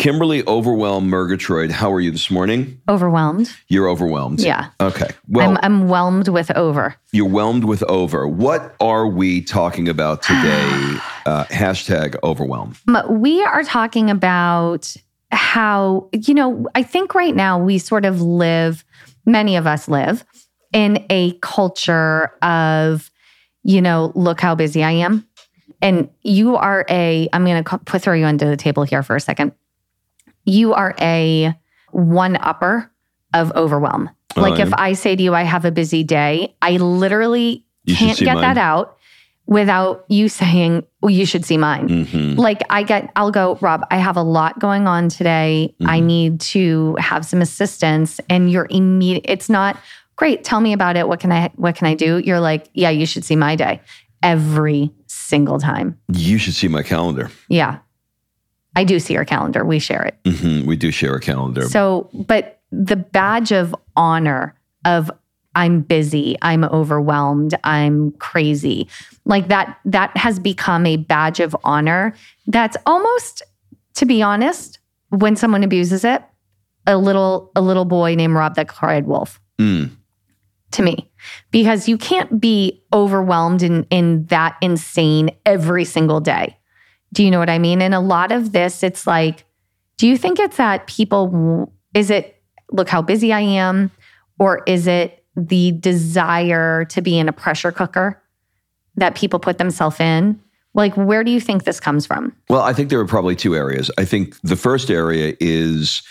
Kimberly Overwhelmed Murgatroyd, how are you this morning? Overwhelmed. You're overwhelmed. Yeah. Okay. Well, I'm, I'm whelmed with over. You're whelmed with over. What are we talking about today? uh, hashtag overwhelm. We are talking about how, you know, I think right now we sort of live, many of us live in a culture of, you know, look how busy I am. And you are a, I'm going to put throw you under the table here for a second you are a one upper of overwhelm. Oh, like if I say to you, I have a busy day, I literally you can't get mine. that out without you saying, well, you should see mine. Mm-hmm. Like I get, I'll go, Rob, I have a lot going on today. Mm-hmm. I need to have some assistance. And you're immediate. It's not great. Tell me about it. What can I, what can I do? You're like, yeah, you should see my day every single time. You should see my calendar. Yeah. I do see your calendar. We share it. Mm-hmm. We do share a calendar. So, but the badge of honor of I'm busy, I'm overwhelmed, I'm crazy. Like that that has become a badge of honor that's almost to be honest, when someone abuses it, a little a little boy named Rob that cried wolf. Mm. To me. Because you can't be overwhelmed in in that insane every single day. Do you know what I mean? And a lot of this, it's like, do you think it's that people, is it, look how busy I am? Or is it the desire to be in a pressure cooker that people put themselves in? Like, where do you think this comes from? Well, I think there are probably two areas. I think the first area is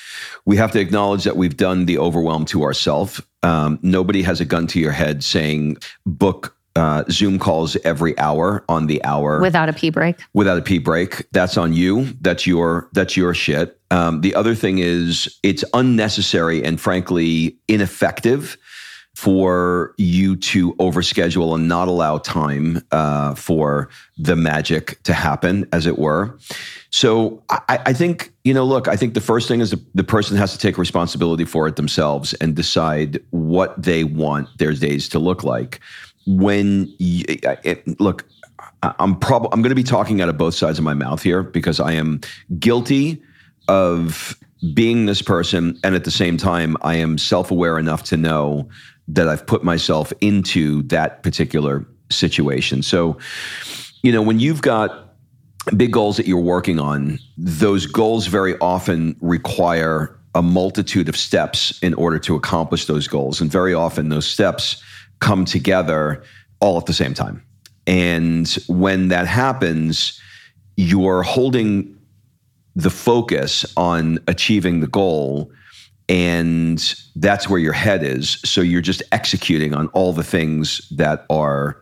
we have to acknowledge that we've done the overwhelm to ourselves. Um, nobody has a gun to your head saying, book uh, Zoom calls every hour on the hour without a pee break. Without a pee break, that's on you. That's your that's your shit. Um, the other thing is it's unnecessary and frankly ineffective for you to overschedule and not allow time uh, for the magic to happen, as it were. So I, I, think, you know, look, I think the first thing is the, the, person has to take responsibility for it themselves and decide what they want their days to look like when you, it, look, I'm probably I'm going to be talking out of both sides of my mouth here because I am guilty of being this person, and at the same time, I am self aware enough to know that I've put myself into that particular situation. So, you know, when you've got big goals that you're working on, those goals very often require a multitude of steps in order to accomplish those goals, and very often those steps come together all at the same time. And when that happens, you're holding the focus on achieving the goal And that's where your head is. So you're just executing on all the things that are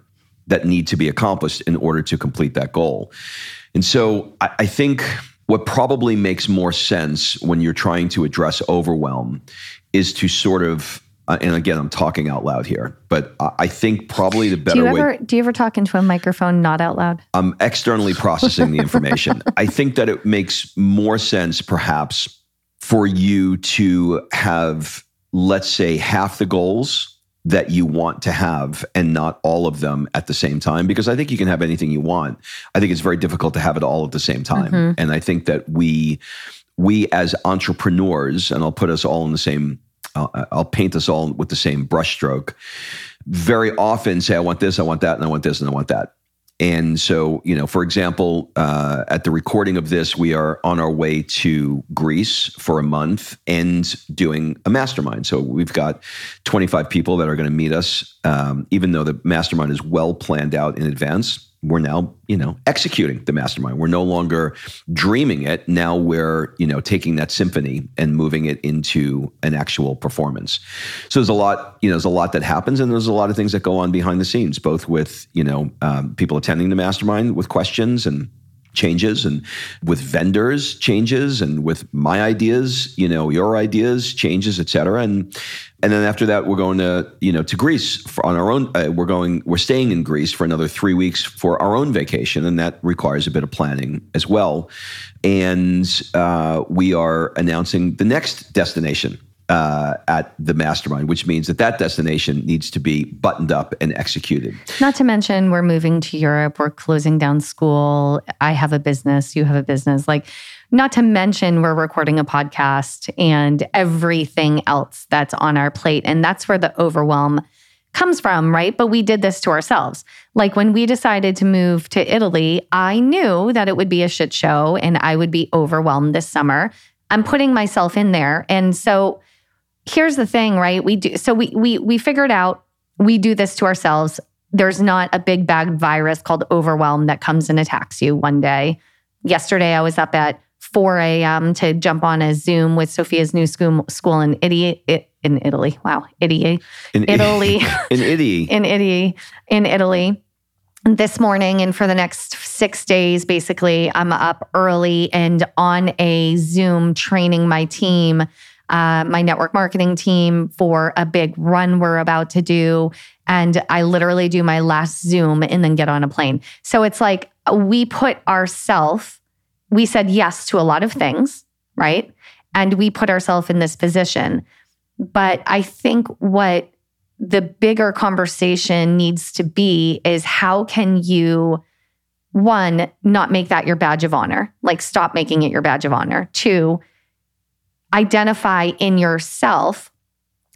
that need to be accomplished in order to complete that goal. And so I, I think what probably makes more sense when you're trying to address overwhelm is to sort of uh, and again, I'm talking out loud here, but I think probably the better do you ever, way. Do you ever talk into a microphone not out loud? I'm externally processing the information. I think that it makes more sense, perhaps, for you to have, let's say, half the goals that you want to have and not all of them at the same time because I think you can have anything you want. I think it's very difficult to have it all at the same time. Mm-hmm. And I think that we we as entrepreneurs and I'll put us all in the same I'll, I'll paint us all with the same brushstroke very often say I want this, I want that and I want this and I want that. And so, you know, for example, uh, at the recording of this, we are on our way to Greece for a month and doing a mastermind. So we've got 25 people that are going to meet us, um, even though the mastermind is well planned out in advance we're now you know executing the mastermind. We're no longer dreaming it. Now we're you know taking that symphony and moving it into an actual performance. So there's a lot you know there's a lot that happens and there's a lot of things that go on behind the scenes both with you know um, people attending the mastermind with questions and changes and with vendors changes and with my ideas you know your ideas changes et cetera. And and then after that we're going to you know to greece on our own uh, we're going we're staying in greece for another three weeks for our own vacation and that requires a bit of planning as well. And uh, we are announcing the next destination uh, at the mastermind, which means that that destination needs to be buttoned up and executed. Not to mention, we're moving to Europe, we're closing down school. I have a business, you have a business. Like, not to mention, we're recording a podcast and everything else that's on our plate. And that's where the overwhelm comes from, right? But we did this to ourselves. Like when we decided to move to Italy, I knew that it would be a shit show and I would be overwhelmed this summer. I'm putting myself in there. And so, here's the thing, right? We do so we we we figured out we do this to ourselves. There's not a big bad virus called overwhelm that comes and attacks you one day. Yesterday, I was up at 4 a.m. to jump on a Zoom with Sophia's new school, school in Italy. In Italy, wow, Italy, in Italy, in Italy, in Italy, in Italy. This morning and for the next six days, basically, I'm up early and on a Zoom training my team uh, my network marketing team for a big run we're about to do. And I literally do my last Zoom and then get on a plane. So it's like we put ourselves, we said yes to a lot of things, right? And we put ourselves in this position. But I think what the bigger conversation needs to be is how can you one not make that your badge of honor like stop making it your badge of honor two identify in yourself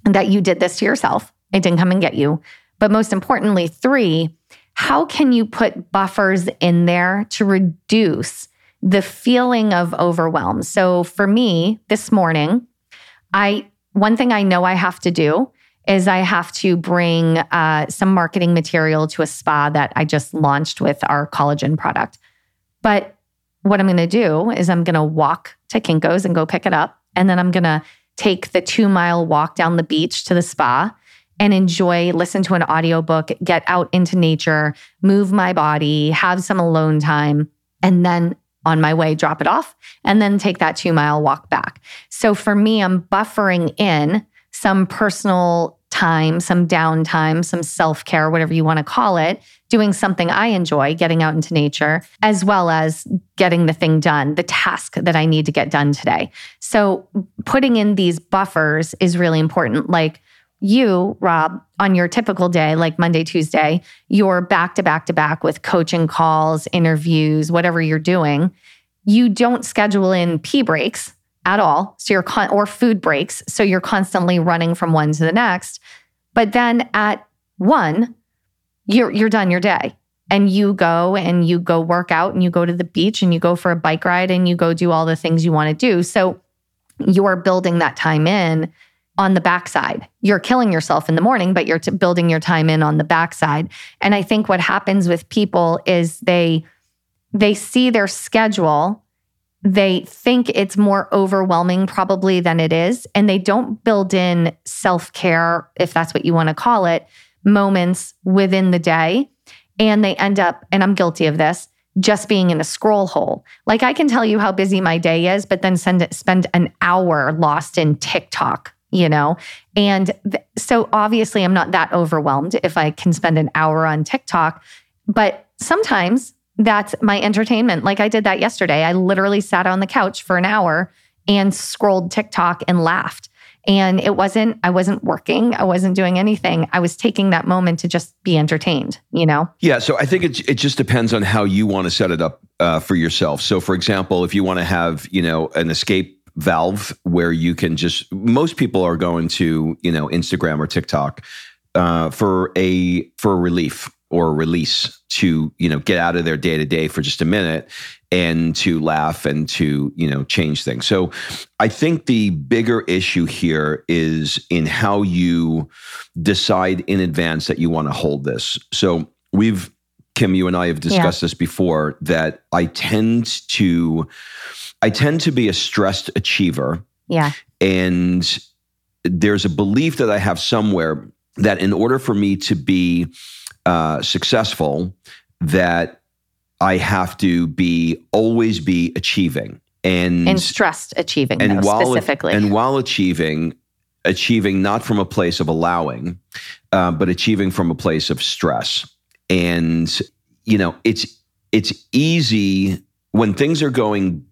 that you did this to yourself. It didn't come and get you. But most importantly, three, how can you put buffers in there to reduce the feeling of overwhelm? So for me, this morning, I one thing I know I have to do is I have to bring uh, some marketing material to a spa that I just launched with our collagen product. But what I'm going to do is I'm going to walk to Kinko's and go pick it up. And then I'm going to take the two mile walk down the beach to the spa and enjoy, listen to an audiobook, get out into nature, move my body, have some alone time, and then on my way, drop it off, and then take that two mile walk back. So for me, I'm buffering in some personal time, some downtime, some self care, whatever you want to call it, doing something I enjoy, getting out into nature, as well as getting the thing done, the task that I need to get done today. So putting in these buffers is really important. Like, you, Rob, on your typical day, like Monday, Tuesday, you're back to back to back with coaching calls, interviews, whatever you're doing. You don't schedule in pee breaks at all. So you're con- or food breaks. So you're constantly running from one to the next. But then at one, you're you're done your day. And you go and you go work out and you go to the beach and you go for a bike ride and you go do all the things you want to do. So you're building that time in on the backside. You're killing yourself in the morning, but you're t- building your time in on the backside. And I think what happens with people is they they see their schedule they think it's more overwhelming probably than it is. And they don't build in self care, if that's what you want to call it, moments within the day. And they end up, and I'm guilty of this, just being in a scroll hole. Like I can tell you how busy my day is, but then it, spend an hour lost in TikTok, you know? And th- so obviously I'm not that overwhelmed if I can spend an hour on TikTok, but sometimes that's my entertainment. Like I did that yesterday. I literally sat on the couch for an hour and scrolled TikTok and laughed. And it wasn't, I wasn't working. I wasn't doing anything. I was taking that moment to just be entertained, you know? Yeah. So I think it, it just depends on how you want to set it up uh, for yourself. So, for example, if you want to have, you know, an escape valve where you can just, most people are going to, you know, Instagram or TikTok uh, for a, for relief or release to you know get out of their day to day for just a minute and to laugh and to you know change things. So i think the bigger issue here is in how you decide in advance that you want to hold this. So we've kim you and i have discussed yeah. this before that i tend to i tend to be a stressed achiever. Yeah. And there's a belief that i have somewhere that in order for me to be uh, successful that I have to be always be achieving. And and stressed achieving and while specifically. and while achieving achieving not from a place of allowing uh, but achieving from a place of stress. And you know it's it's easy when things are going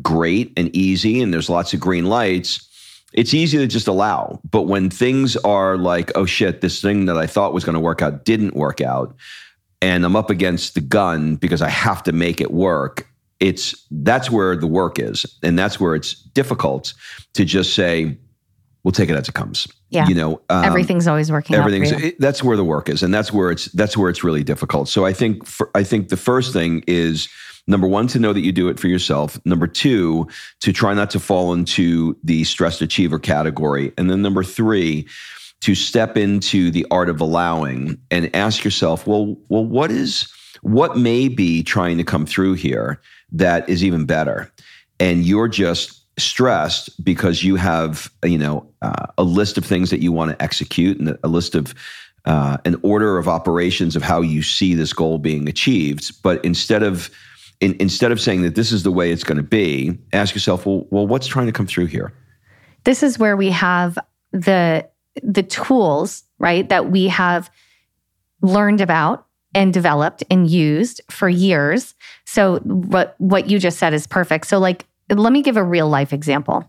great and easy and there's lots of green lights it's easy to just allow. But when things are like, oh shit, this thing that I thought was going to work out didn't work out, and I'm up against the gun because I have to make it work, it's that's where the work is. And that's where it's difficult to just say, we'll take it as it comes. Yeah. You know, um, everything's always working. Everything's it, that's where the work is. And that's where it's that's where it's really difficult. So I think for, I think the first thing is Number one, to know that you do it for yourself. Number two, to try not to fall into the stressed achiever category. And then number three, to step into the art of allowing and ask yourself, well, well, what is what may be trying to come through here that is even better? And you're just stressed because you have, you know, uh, a list of things that you want to execute and a list of uh, an order of operations of how you see this goal being achieved. But instead of in, instead of saying that this is the way it's going to be, ask yourself, well, well, what's trying to come through here? This is where we have the the tools, right, that we have learned about and developed and used for years. So what what you just said is perfect. So like let me give a real life example.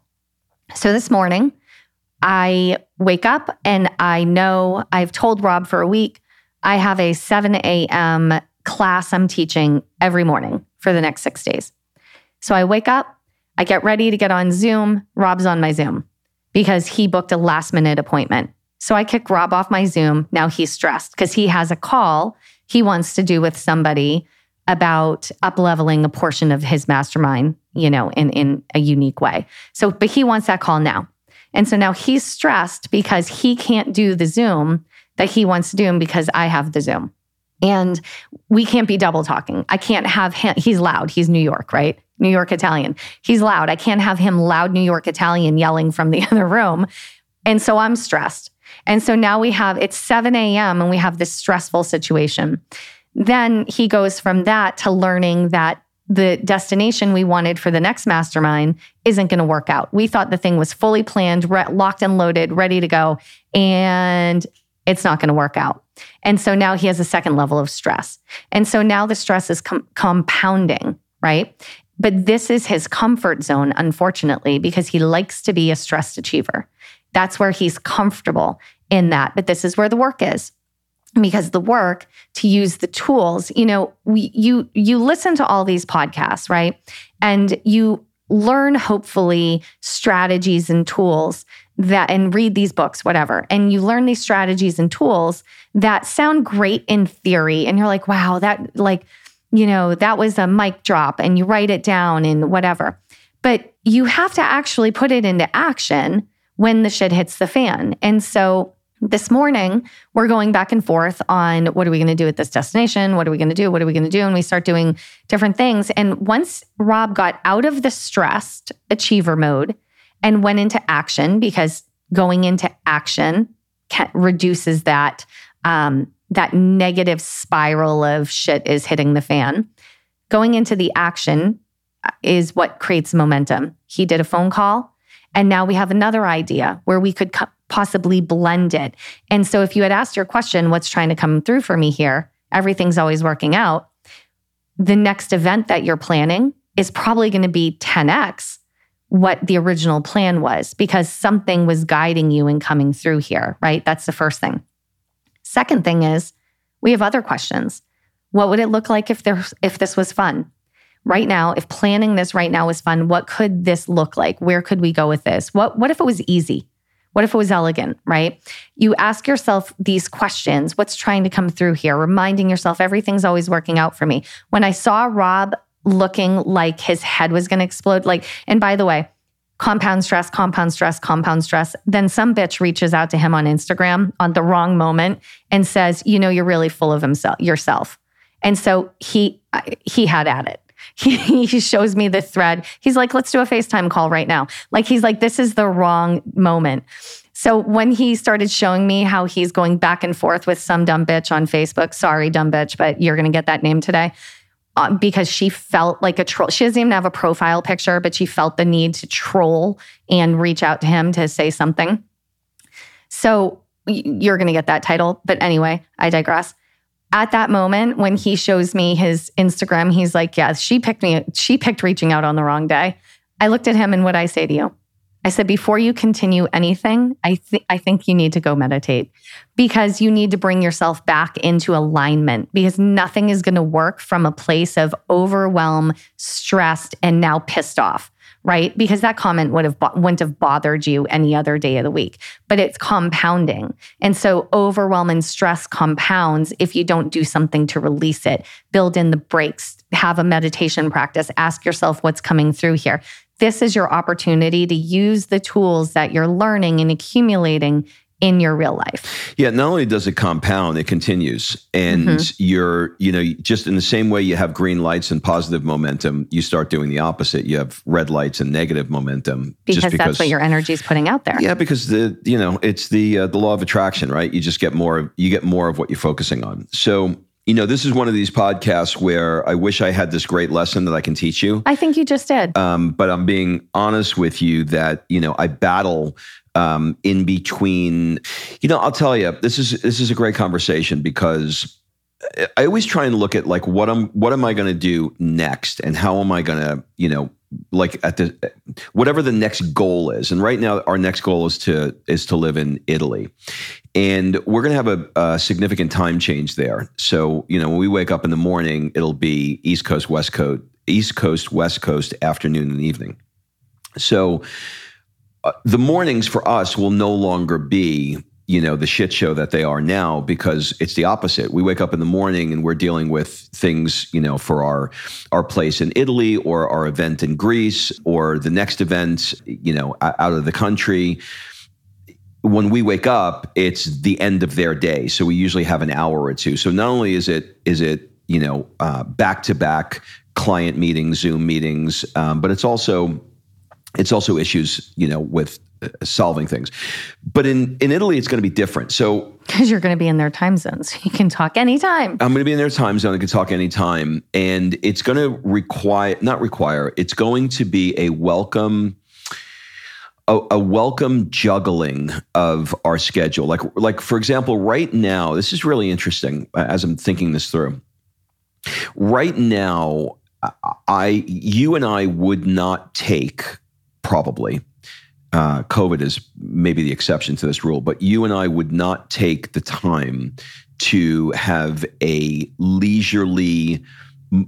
So this morning, I wake up and I know I've told Rob for a week I have a 7 a.m. class I'm teaching every morning for the next six days. So I wake up, I get ready to get on Zoom. Rob's on my Zoom because he booked a last minute appointment. So I kick Rob off my Zoom. Now he's stressed because he has a call he wants to do with somebody about up leveling a portion of his mastermind, you know, in, in a unique way. So, but he wants that call now. And so now he's stressed because he can't do the Zoom that he wants to do because I have the Zoom. And we can't be double talking. I can't have him, he's loud. He's New York, right? New York Italian. He's loud. I can't have him loud New York Italian yelling from the other room. And so I'm stressed. And so now we have, it's 7 a.m. and we have this stressful situation. Then he goes from that to learning that the destination we wanted for the next mastermind isn't going to work out. We thought the thing was fully planned, re- locked and loaded, ready to go. And it's not going to work out. And so now he has a second level of stress. And so now the stress is com- compounding, right? But this is his comfort zone, unfortunately, because he likes to be a stressed achiever. That's where he's comfortable in that. But this is where the work is. Because the work to use the tools, you know, we, you you listen to all these podcasts, right? And you learn hopefully strategies and tools that and read these books whatever and you learn these strategies and tools that sound great in theory and you're like wow that like you know that was a mic drop and you write it down and whatever but you have to actually put it into action when the shit hits the fan and so This morning, we're going back and forth on what are we going to do at this destination? What are we going to do? What are we going to do? And we start doing different things. And once Rob got out of the stressed achiever mode and went into action, because going into action reduces that um, that negative spiral of shit is hitting the fan. Going into the action uh, is what creates momentum. He did a phone call, and now we have another idea where we could co- possibly blend it. And so, if you had asked your question, what's trying to come through for me here? Everything's always working out. The next event that you're planning is probably going to be 10x what the original plan was because something was guiding you in coming through here, right? That's the first thing. Second thing is we have other questions. What would it look like if there if this was fun? Right now, if planning this right now was fun, what could this look like? Where could we go with this? What what if it was easy? What if it was elegant, right? You ask yourself these questions. What's trying to come through here? Reminding yourself everything's always working out for me. When I saw Rob looking like his head was going to explode. Like, and by the way, compound stress, compound stress, compound stress. Then some bitch reaches out to him on Instagram on the wrong moment and says, "You know, you're really full of himself yourself." And so he he had at it. He, he shows me the thread. He's like, "Let's do a FaceTime call right now." Like he's like, "This is the wrong moment." So when he started showing me how he's going back and forth with some dumb bitch on Facebook, sorry, dumb bitch, but you're going to get that name today uh, because she felt like a troll. She doesn't even have a profile picture, but she felt the need to troll and reach out to him to say something. So you're going to get that title. But anyway, I digress. At that moment, when he shows me his Instagram, he's like, Yeah, she picked me. She picked reaching out on the wrong day. I looked at him and what I say to you? I said, before you continue anything, I, th- I think you need to go meditate because you need to bring yourself back into alignment because nothing is going to work from a place of overwhelm, stressed, and now pissed off, right? Because that comment would have wouldn't have bothered you any other day of the week, but it's compounding. And so overwhelm and stress compounds if you don't do something to release it. Build in the breaks, have a meditation practice, ask yourself what's coming through here this is your opportunity to use the tools that you're learning and accumulating in your real life. Yeah, not only does it compound, it continues. And mm-hmm. you're, you know, just in the same way you have green lights and positive momentum, you start doing the opposite. You have red lights and negative momentum. Because, because that's what your energy is putting out there. Yeah, because the, you know, it's the uh, the law of attraction, right? You just get more you get more of what you're focusing on. So you know, this is one of these podcasts where I wish I had this great lesson that I can teach you. I think you just did. Um, but I'm being honest with you that, you know, I battle um, in between. You know, I'll tell you, this is this is a great conversation because I always try and look at like what I'm what am I going to do next and how am I going to, you know, like at the whatever the next goal is. And right now our next goal is to is to live in italy. And we're going to have a, a, significant time change there. So you know when we wake up in the morning it'll be east coast west coast east coast west coast afternoon and evening. So uh, the mornings for us will no longer be you know the shit show that they are now because it's the opposite. We wake up in the morning and we're dealing with things you know for our our place in Italy or our event in Greece or the next event you know out of the country. When we wake up it's the end of their day. So we usually have an hour or two. So not only is it is it you know back to back client meetings zoom meetings um, but it's also it's also issues you know with solving things. But in, in Italy, it's going to be different. So, because you're going to be in their time zones, you can talk anytime. I'm going to be in their time zone. I can talk anytime. And it's going to require, not require, it's going to be a welcome. A, a, welcome juggling of our schedule. Like, like for example, right now, this is really interesting uh, as I'm thinking this through. Right now, I, you and I would not take probably uh, COVID is maybe the exception to this rule, but you and I would not take the time to have a leisurely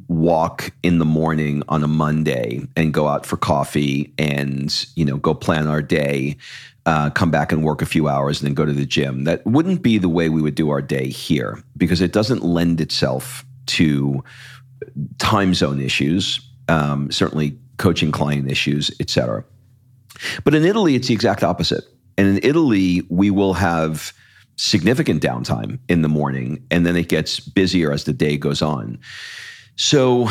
walk in the morning on a Monday and go out for coffee and you know go plan our day, uh, come back and work a few hours and then go to the gym. That wouldn't be the way we would do our day here because it doesn't lend itself to time zone issues, um, certainly coaching client issues, et cetera. But in Italy, it's the exact opposite. And in Italy, we will have significant downtime in the morning, and then it gets busier as the day goes on. So,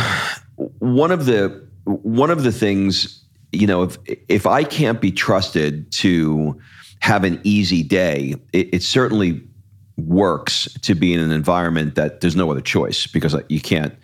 one of the one of the things, you know, if if I can't be trusted to have an easy day, it, it certainly works to be in an environment that there's no other choice because you can't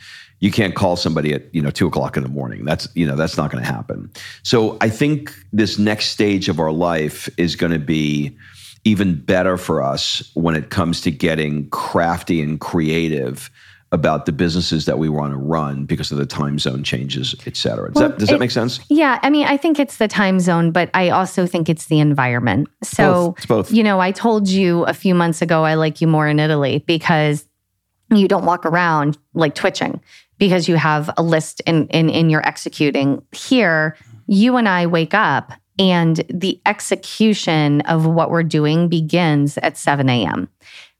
you can't call somebody at you know two o'clock in the morning that's you know that's not going to happen so i think this next stage of our life is going to be even better for us when it comes to getting crafty and creative about the businesses that we want to run because of the time zone changes, et cetera. Does, well, that, does it, that make sense? Yeah. I mean, I think it's the time zone, but I also think it's the environment. So, both. both. you know, I told you a few months ago I like you more in Italy because you don't walk around like twitching because you have a list in, in, in your executing. Here, you and I wake up and the execution of what we're doing begins at 7 a.m.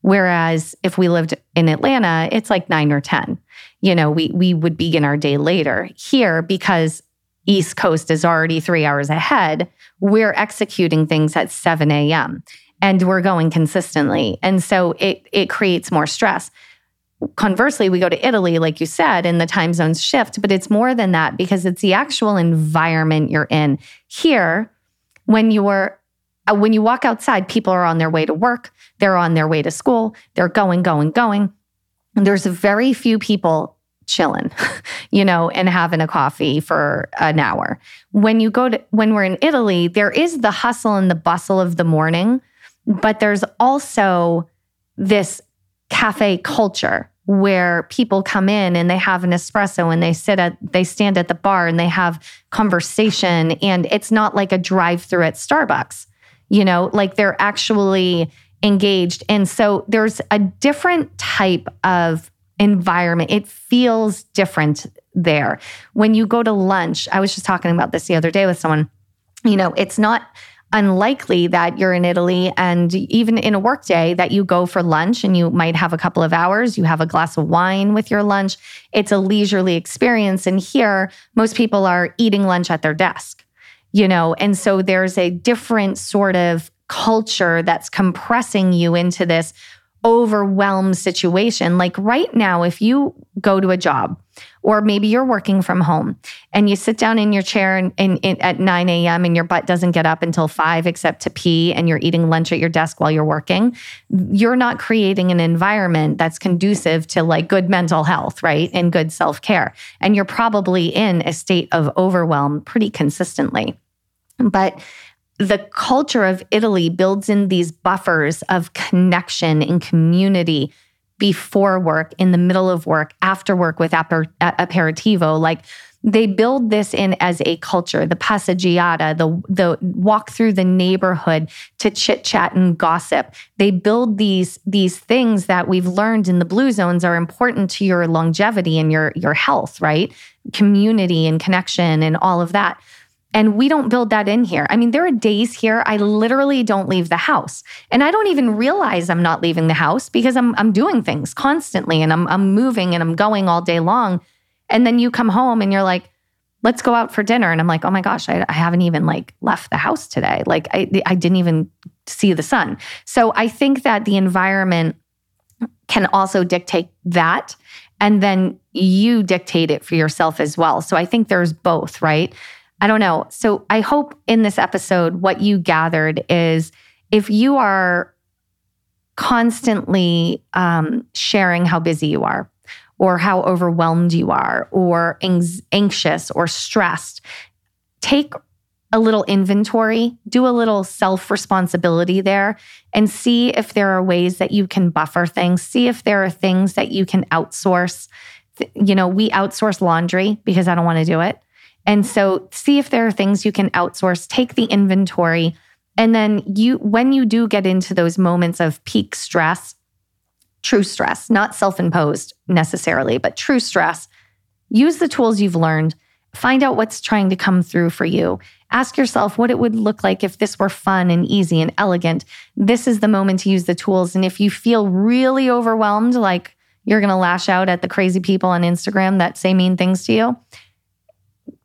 Whereas if we lived in Atlanta, it's like nine or 10. You know, we, we would begin our day later. Here, because East Coast is already three hours ahead, we're executing things at 7 a.m. and we're going consistently. And so it, it creates more stress. Conversely, we go to Italy, like you said, and the time zones shift, but it's more than that because it's the actual environment you're in. Here, when you're uh, when you walk outside, people are on their way to work, they're on their way to school, they're going, going, going. And there's very few people chilling, you know, and having a coffee for an hour. When you go to, when we're in Italy, there is the hustle and the bustle of the morning, but there's also this cafe culture where people come in and they have an espresso and they sit at they stand at the bar and they have conversation and it's not like a drive through at Starbucks you know, like they're actually engaged. And so there's a different type of environment. It feels different there. When you go to lunch, I was just talking about this the other day with someone, you know, it's not unlikely that you're in Italy and even in a workday that you go for lunch and you might have a couple of hours, you have a glass of wine with your lunch. It's a leisurely experience. And here, most people are eating lunch at their desk you know, and so there's a different sort of culture that's compressing you into this overwhelmed situation. Like right now, if you go to a job, or maybe you're working from home and you sit down in your chair and, and, and, at 9 a.m. and your butt doesn't get up until 5 except to pee and you're eating lunch at your desk while you're working, you're not creating an environment that's conducive to like good mental health, right? And good self care. And you're probably in a state of overwhelm pretty consistently. But the culture of Italy builds in these buffers of connection and community before work, in the middle of work, after work with aper- aperitivo. Like they build this in as a culture, the passeggiata, the, the walk through the neighborhood to chit chat and gossip. They build these, these things that we've learned in the blue zones are important to your longevity and your, your health, right? Community and connection and all of that. And we don't build that in here. I mean, there are days here I literally don't leave the house. And I don't even realize I'm not leaving the house because I'm I'm doing things constantly and I'm I'm moving and I'm going all day long. And then you come home and you're like, let's go out for dinner. And I'm like, oh my gosh, I, I haven't even like left the house today. Like I I didn't even see the sun. So I think that the environment can also dictate that. And then you dictate it for yourself as well. So I think there's both, right? I don't know. So I hope in this episode, what you gathered is if you are constantly um, sharing how busy you are, or how overwhelmed you are, or anxious or stressed, take a little inventory, do a little self responsibility there, and see if there are ways that you can buffer things. See if there are things that you can outsource. You know, we outsource laundry because I don't want to do it. And so see if there are things you can outsource, take the inventory. And then you, when you do get into those moments of peak stress, true stress, not self imposed necessarily, but true stress, use the tools you've learned. Find out what's trying to come through for you. Ask yourself what it would look like if this were fun and easy and elegant. This is the moment to use the tools. And if you feel really overwhelmed, like you're going to lash out at the crazy people on Instagram that say mean things to you,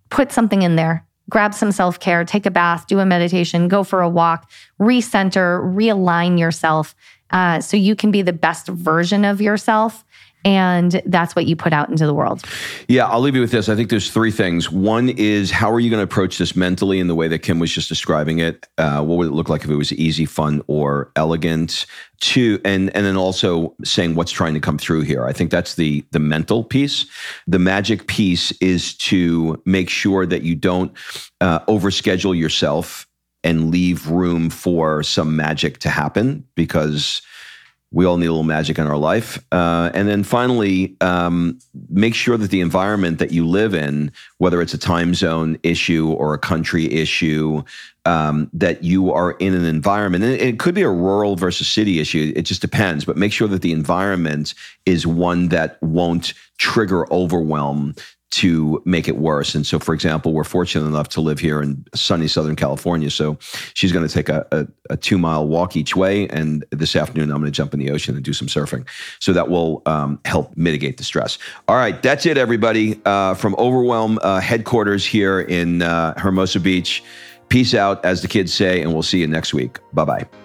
put something in there. Grab some self care, take a bath, do a meditation, go for a walk, recenter, realign yourself, uh, so you can be the best version of yourself and that's what you put out into the world. Yeah, I'll leave you with this. I think there's three things. One is how are you going to approach this mentally in the way that Kim was just describing it? Uh, what would it look like if it was easy, fun, or elegant? Two, and and then also saying what's trying to come through here. I think that's the the mental piece. The magic piece is to make sure that you don't uh, overschedule yourself and leave room for some magic to happen because we all need a little magic in our life. Uh, and then finally, um, make sure that the environment that you live in, whether it's a time zone issue or a country issue, um, that you are in an environment, and it could be a rural versus city issue. It just depends, but make sure that the environment is one that won't trigger overwhelm to make it worse. And so, for example, we're fortunate enough to live here in sunny Southern California. So she's going to take a, a, a, two mile walk each way. And this afternoon, I'm going to jump in the ocean and do some surfing. So that will um, help mitigate the stress. All right. That's it, everybody. Uh, from Overwhelm uh, headquarters here in uh, Hermosa Beach. Peace out, as the kids say, and we'll see you next week. Bye bye.